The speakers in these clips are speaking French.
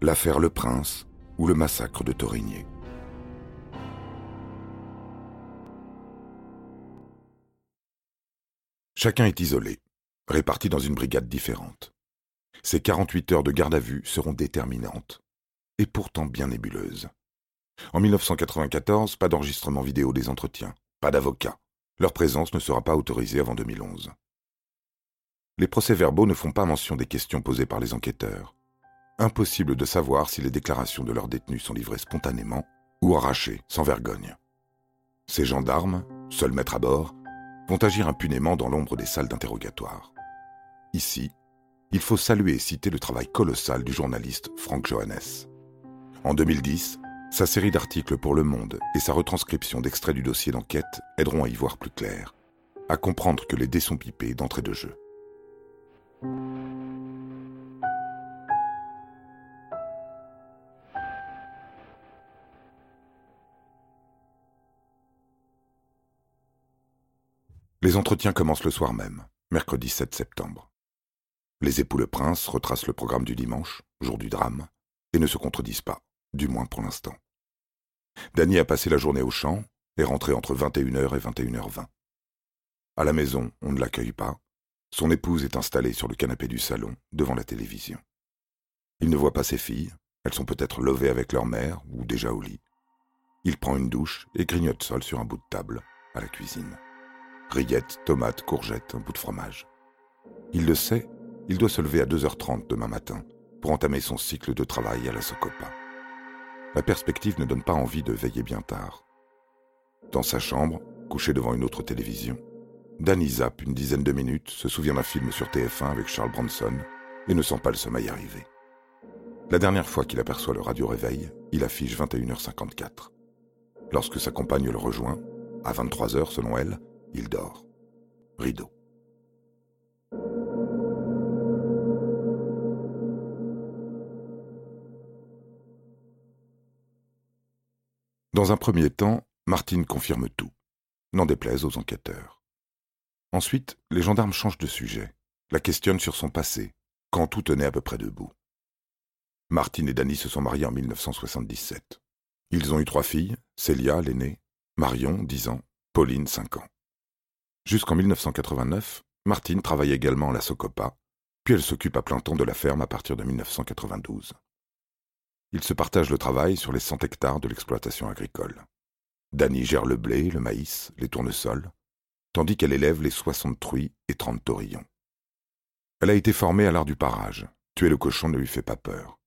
l'affaire Le Prince ou le massacre de Torigné. Chacun est isolé, réparti dans une brigade différente. Ces 48 heures de garde à vue seront déterminantes, et pourtant bien nébuleuses. En 1994, pas d'enregistrement vidéo des entretiens, pas d'avocat. Leur présence ne sera pas autorisée avant 2011. Les procès-verbaux ne font pas mention des questions posées par les enquêteurs. Impossible de savoir si les déclarations de leurs détenus sont livrées spontanément ou arrachées, sans vergogne. Ces gendarmes, seuls maîtres à bord, vont agir impunément dans l'ombre des salles d'interrogatoire. Ici, il faut saluer et citer le travail colossal du journaliste Frank Johannes. En 2010, sa série d'articles pour Le Monde et sa retranscription d'extraits du dossier d'enquête aideront à y voir plus clair, à comprendre que les dés sont pipés d'entrée de jeu. Les entretiens commencent le soir même, mercredi 7 septembre. Les époux Le Prince retracent le programme du dimanche, jour du drame, et ne se contredisent pas, du moins pour l'instant. Danny a passé la journée au champ et rentré entre 21h et 21h20. À la maison, on ne l'accueille pas. Son épouse est installée sur le canapé du salon, devant la télévision. Il ne voit pas ses filles, elles sont peut-être levées avec leur mère ou déjà au lit. Il prend une douche et grignote seul sur un bout de table, à la cuisine. Rillettes, tomates, courgettes, un bout de fromage. Il le sait, il doit se lever à 2h30 demain matin pour entamer son cycle de travail à la Socopa. La perspective ne donne pas envie de veiller bien tard. Dans sa chambre, couché devant une autre télévision, Danny zappe une dizaine de minutes, se souvient d'un film sur TF1 avec Charles Bronson et ne sent pas le sommeil arriver. La dernière fois qu'il aperçoit le radio-réveil, il affiche 21h54. Lorsque sa compagne le rejoint, à 23h selon elle, il dort. Rideau. Dans un premier temps, Martine confirme tout, n'en déplaise aux enquêteurs. Ensuite, les gendarmes changent de sujet, la questionnent sur son passé, quand tout tenait à peu près debout. Martine et Dany se sont mariés en 1977. Ils ont eu trois filles, Célia, l'aînée, Marion, 10 ans, Pauline, 5 ans. Jusqu'en 1989, Martine travaille également à la Socopa, puis elle s'occupe à plein temps de la ferme à partir de 1992. Ils se partagent le travail sur les 100 hectares de l'exploitation agricole. Dany gère le blé, le maïs, les tournesols, tandis qu'elle élève les 60 truies et 30 taurillons. Elle a été formée à l'art du parage. Tuer le cochon ne lui fait pas peur.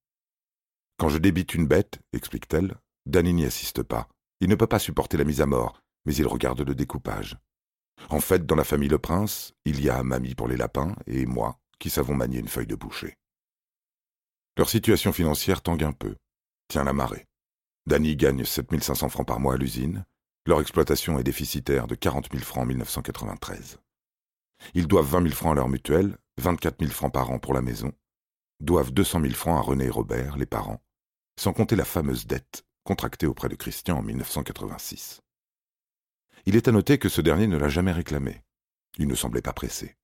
Quand je débite une bête, explique-t-elle, Dany n'y assiste pas. Il ne peut pas supporter la mise à mort, mais il regarde le découpage. En fait, dans la famille Le Prince, il y a mamie pour les lapins et moi qui savons manier une feuille de boucher. Leur situation financière tangue un peu, tient la marée. Danny gagne 7500 francs par mois à l'usine. Leur exploitation est déficitaire de 40 000 francs en 1993. Ils doivent 20 000 francs à leur mutuelle, 24 000 francs par an pour la maison, doivent 200 000 francs à René et Robert, les parents, sans compter la fameuse dette contractée auprès de Christian en 1986. Il est à noter que ce dernier ne l'a jamais réclamé. Il ne semblait pas pressé.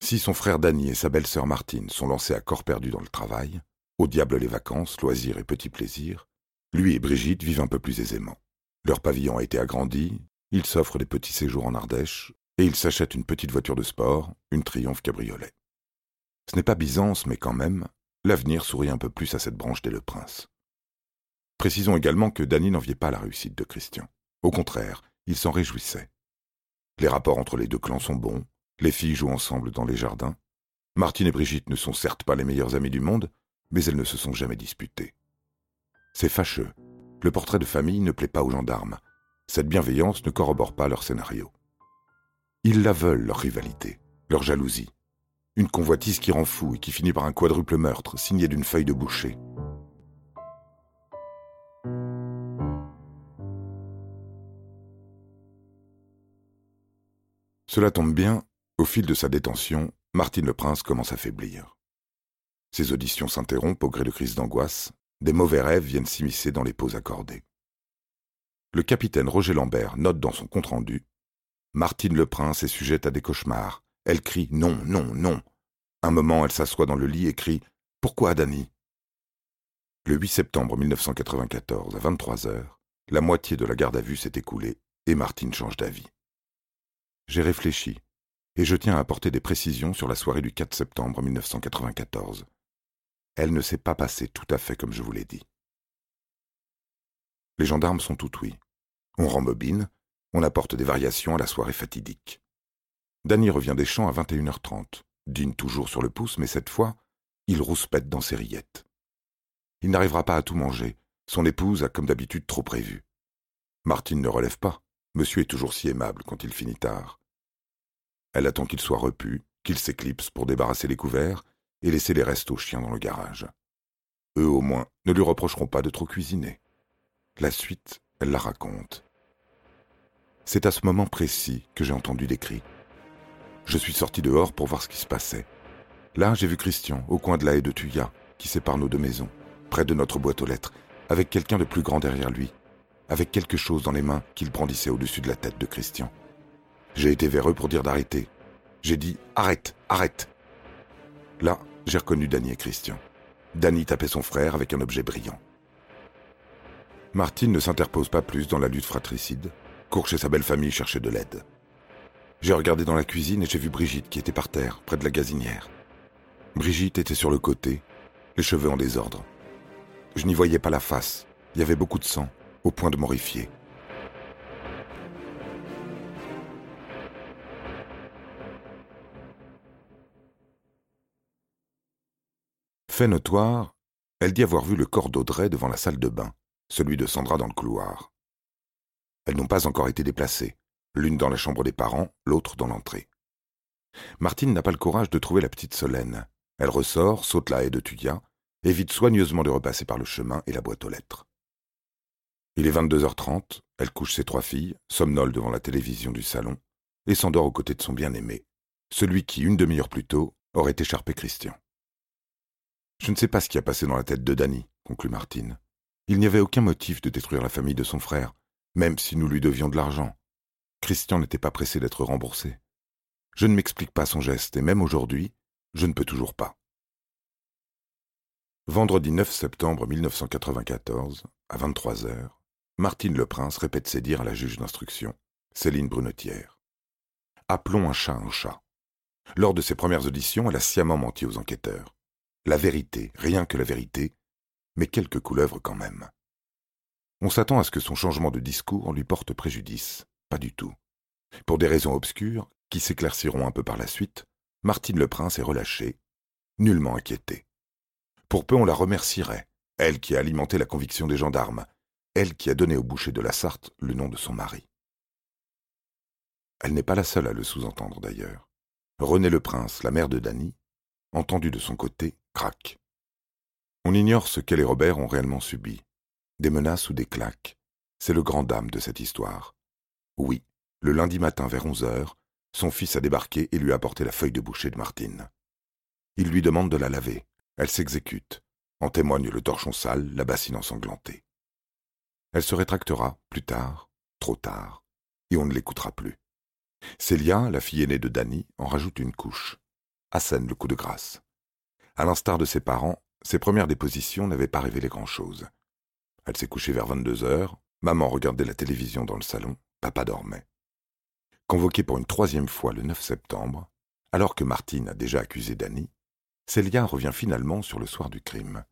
Si son frère Danny et sa belle-sœur Martine sont lancés à corps perdu dans le travail, au diable les vacances, loisirs et petits plaisirs, lui et Brigitte vivent un peu plus aisément. Leur pavillon a été agrandi, ils s'offrent des petits séjours en Ardèche, et ils s'achètent une petite voiture de sport, une Triomphe cabriolet. Ce n'est pas Byzance, mais quand même, l'avenir sourit un peu plus à cette branche des Le Prince. Précisons également que Danny n'enviait pas la réussite de Christian. Au contraire, il s'en réjouissait. Les rapports entre les deux clans sont bons, les filles jouent ensemble dans les jardins. Martine et Brigitte ne sont certes pas les meilleures amies du monde, mais elles ne se sont jamais disputées. C'est fâcheux. Le portrait de famille ne plaît pas aux gendarmes. Cette bienveillance ne corrobore pas leur scénario. Ils la veulent, leur rivalité, leur jalousie. Une convoitise qui rend fou et qui finit par un quadruple meurtre signé d'une feuille de boucher. Cela tombe bien, au fil de sa détention, Martine le Prince commence à faiblir. Ses auditions s'interrompent au gré de crises d'angoisse, des mauvais rêves viennent s'immiscer dans les pauses accordées. Le capitaine Roger Lambert note dans son compte-rendu Martine le Prince est sujette à des cauchemars. Elle crie non, non, non. Un moment, elle s'assoit dans le lit et crie Pourquoi, Dany? Le 8 septembre 1994, à 23 heures, la moitié de la garde à vue s'est écoulée et Martine change d'avis. J'ai réfléchi et je tiens à apporter des précisions sur la soirée du 4 septembre 1994. Elle ne s'est pas passée tout à fait comme je vous l'ai dit. Les gendarmes sont tout oui. On rembobine, on apporte des variations à la soirée fatidique. Danny revient des champs à 21h30, dîne toujours sur le pouce, mais cette fois, il rouspète dans ses rillettes. Il n'arrivera pas à tout manger, son épouse a comme d'habitude trop prévu. Martine ne relève pas, monsieur est toujours si aimable quand il finit tard. Elle attend qu'il soit repu, qu'il s'éclipse pour débarrasser les couverts et laisser les restes aux chiens dans le garage. Eux, au moins, ne lui reprocheront pas de trop cuisiner. La suite, elle la raconte. C'est à ce moment précis que j'ai entendu des cris. Je suis sorti dehors pour voir ce qui se passait. Là, j'ai vu Christian, au coin de la haie de Thuya, qui sépare nos deux maisons, près de notre boîte aux lettres, avec quelqu'un de plus grand derrière lui, avec quelque chose dans les mains qu'il brandissait au-dessus de la tête de Christian. J'ai été vers eux pour dire d'arrêter. J'ai dit Arrête, arrête Là, j'ai reconnu Danny et Christian. Danny tapait son frère avec un objet brillant. Martine ne s'interpose pas plus dans la lutte fratricide, court chez sa belle famille chercher de l'aide. J'ai regardé dans la cuisine et j'ai vu Brigitte qui était par terre, près de la gazinière. Brigitte était sur le côté, les cheveux en désordre. Je n'y voyais pas la face, il y avait beaucoup de sang, au point de m'horrifier. Fait notoire, elle dit avoir vu le corps d'Audrey devant la salle de bain celui de Sandra dans le couloir. Elles n'ont pas encore été déplacées, l'une dans la chambre des parents, l'autre dans l'entrée. Martine n'a pas le courage de trouver la petite Solène. Elle ressort, saute la haie de Tuya, évite soigneusement de repasser par le chemin et la boîte aux lettres. Il est 22h30, elle couche ses trois filles, somnole devant la télévision du salon, et s'endort aux côtés de son bien-aimé, celui qui, une demi-heure plus tôt, aurait écharpé Christian. Je ne sais pas ce qui a passé dans la tête de Danny, conclut Martine. Il n'y avait aucun motif de détruire la famille de son frère, même si nous lui devions de l'argent. Christian n'était pas pressé d'être remboursé. Je ne m'explique pas son geste, et même aujourd'hui, je ne peux toujours pas. Vendredi 9 septembre 1994, à 23 heures, Martine Le Prince répète ses dires à la juge d'instruction, Céline Brunetière. Appelons un chat un chat. Lors de ses premières auditions, elle a sciemment menti aux enquêteurs. La vérité, rien que la vérité, mais quelques couleuvres quand même. On s'attend à ce que son changement de discours lui porte préjudice. Pas du tout. Pour des raisons obscures, qui s'éclairciront un peu par la suite, Martine le Prince est relâchée, nullement inquiétée. Pour peu on la remercierait, elle qui a alimenté la conviction des gendarmes, elle qui a donné au boucher de la Sarthe le nom de son mari. Elle n'est pas la seule à le sous-entendre d'ailleurs. René le Prince, la mère de Dany, entendue de son côté, On ignore ce qu'elle et Robert ont réellement subi. Des menaces ou des claques. C'est le grand dame de cette histoire. Oui, le lundi matin vers onze heures, son fils a débarqué et lui a apporté la feuille de boucher de Martine. Il lui demande de la laver. Elle s'exécute. En témoigne le torchon sale, la bassine ensanglantée. Elle se rétractera, plus tard, trop tard, et on ne l'écoutera plus. Célia, la fille aînée de Dany, en rajoute une couche. Assène le coup de grâce. À l'instar de ses parents, ses premières dépositions n'avaient pas révélé grand-chose. Elle s'est couchée vers 22 heures, maman regardait la télévision dans le salon, papa dormait. Convoquée pour une troisième fois le 9 septembre, alors que Martine a déjà accusé Danny, Célia revient finalement sur le soir du crime.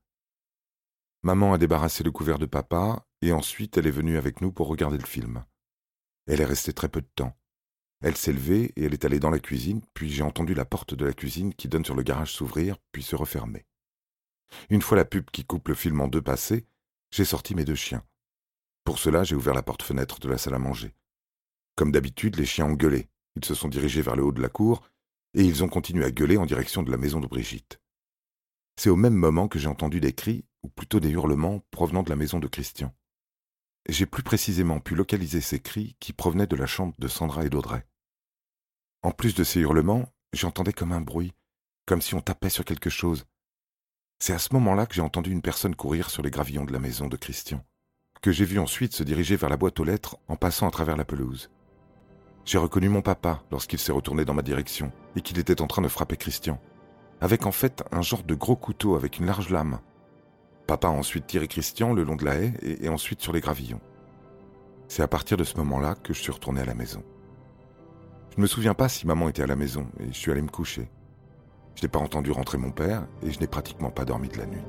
Maman a débarrassé le couvert de papa, et ensuite elle est venue avec nous pour regarder le film. Elle est restée très peu de temps. Elle s'est levée et elle est allée dans la cuisine, puis j'ai entendu la porte de la cuisine qui donne sur le garage s'ouvrir, puis se refermer. Une fois la pub qui coupe le film en deux passée, j'ai sorti mes deux chiens. Pour cela, j'ai ouvert la porte-fenêtre de la salle à manger. Comme d'habitude, les chiens ont gueulé. Ils se sont dirigés vers le haut de la cour, et ils ont continué à gueuler en direction de la maison de Brigitte. C'est au même moment que j'ai entendu des cris, ou plutôt des hurlements, provenant de la maison de Christian. J'ai plus précisément pu localiser ces cris qui provenaient de la chambre de Sandra et d'Audrey. En plus de ces hurlements, j'entendais comme un bruit, comme si on tapait sur quelque chose, c'est à ce moment-là que j'ai entendu une personne courir sur les gravillons de la maison de Christian, que j'ai vu ensuite se diriger vers la boîte aux lettres en passant à travers la pelouse. J'ai reconnu mon papa lorsqu'il s'est retourné dans ma direction et qu'il était en train de frapper Christian, avec en fait un genre de gros couteau avec une large lame. Papa a ensuite tiré Christian le long de la haie et, ensuite sur les gravillons. C'est à partir de ce moment-là que je suis retourné à la maison. Je ne me souviens pas si maman était à la maison et je suis allé me coucher. Je n'ai pas entendu rentrer mon père et je n'ai pratiquement pas dormi de la nuit.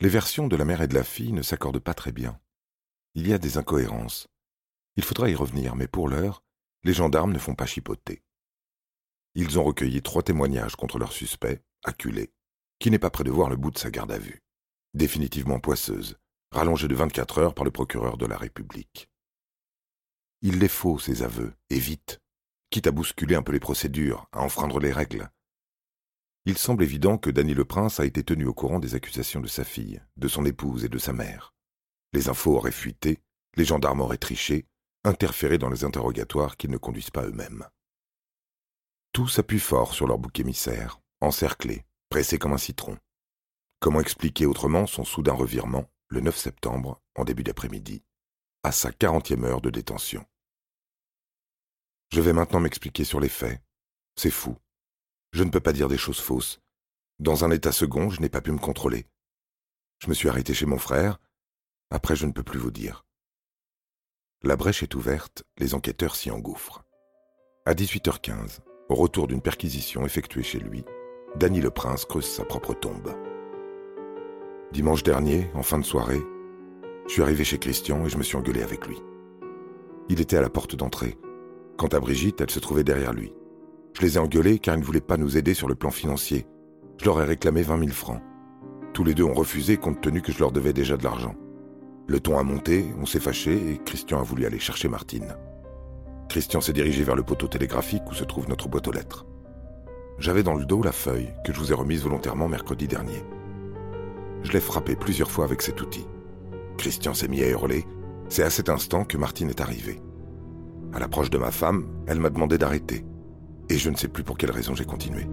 Les versions de la mère et de la fille ne s'accordent pas très bien. Il y a des incohérences. Il faudra y revenir, mais pour l'heure, les gendarmes ne font pas chipoter. Ils ont recueilli trois témoignages contre leur suspect, acculé, qui n'est pas prêt de voir le bout de sa garde à vue, définitivement poisseuse, rallongée de 24 heures par le procureur de la République. Il les faut, ces aveux, et vite, quitte à bousculer un peu les procédures, à enfreindre les règles, il semble évident que Danny le Prince a été tenu au courant des accusations de sa fille, de son épouse et de sa mère. Les infos auraient fuité, les gendarmes auraient triché, interféré dans les interrogatoires qu'ils ne conduisent pas eux-mêmes. Tout s'appuie fort sur leur bouc émissaire, encerclé, pressé comme un citron. Comment expliquer autrement son soudain revirement, le 9 septembre, en début d'après-midi, à sa quarantième heure de détention? Je vais maintenant m'expliquer sur les faits. C'est fou, je ne peux pas dire des choses fausses. Dans un état second, je n'ai pas pu me contrôler. Je me suis arrêté chez mon frère. Après, je ne peux plus vous dire. La brèche est ouverte, les enquêteurs s'y engouffrent. À 18h15, au retour d'une perquisition effectuée chez lui, Danny le Prince creuse sa propre tombe. Dimanche dernier, en fin de soirée, je suis arrivé chez Christian et je me suis engueulé avec lui. Il était à la porte d'entrée. Quant à Brigitte, elle se trouvait derrière lui. Je les ai engueulés car ils ne voulaient pas nous aider sur le plan financier. Je leur ai réclamé 20 000 francs. Tous les deux ont refusé compte tenu que je leur devais déjà de l'argent. Le ton a monté, on s'est fâché et Christian a voulu aller chercher Martine. Christian s'est dirigé vers le poteau télégraphique où se trouve notre boîte aux lettres. J'avais dans le dos la feuille que je vous ai remise volontairement mercredi dernier. Je l'ai frappé plusieurs fois avec cet outil. Christian s'est mis à hurler. C'est à cet instant que Martine est arrivée. À l'approche de ma femme, elle m'a demandé d'arrêter et je ne sais plus pour quelle raison j'ai continué.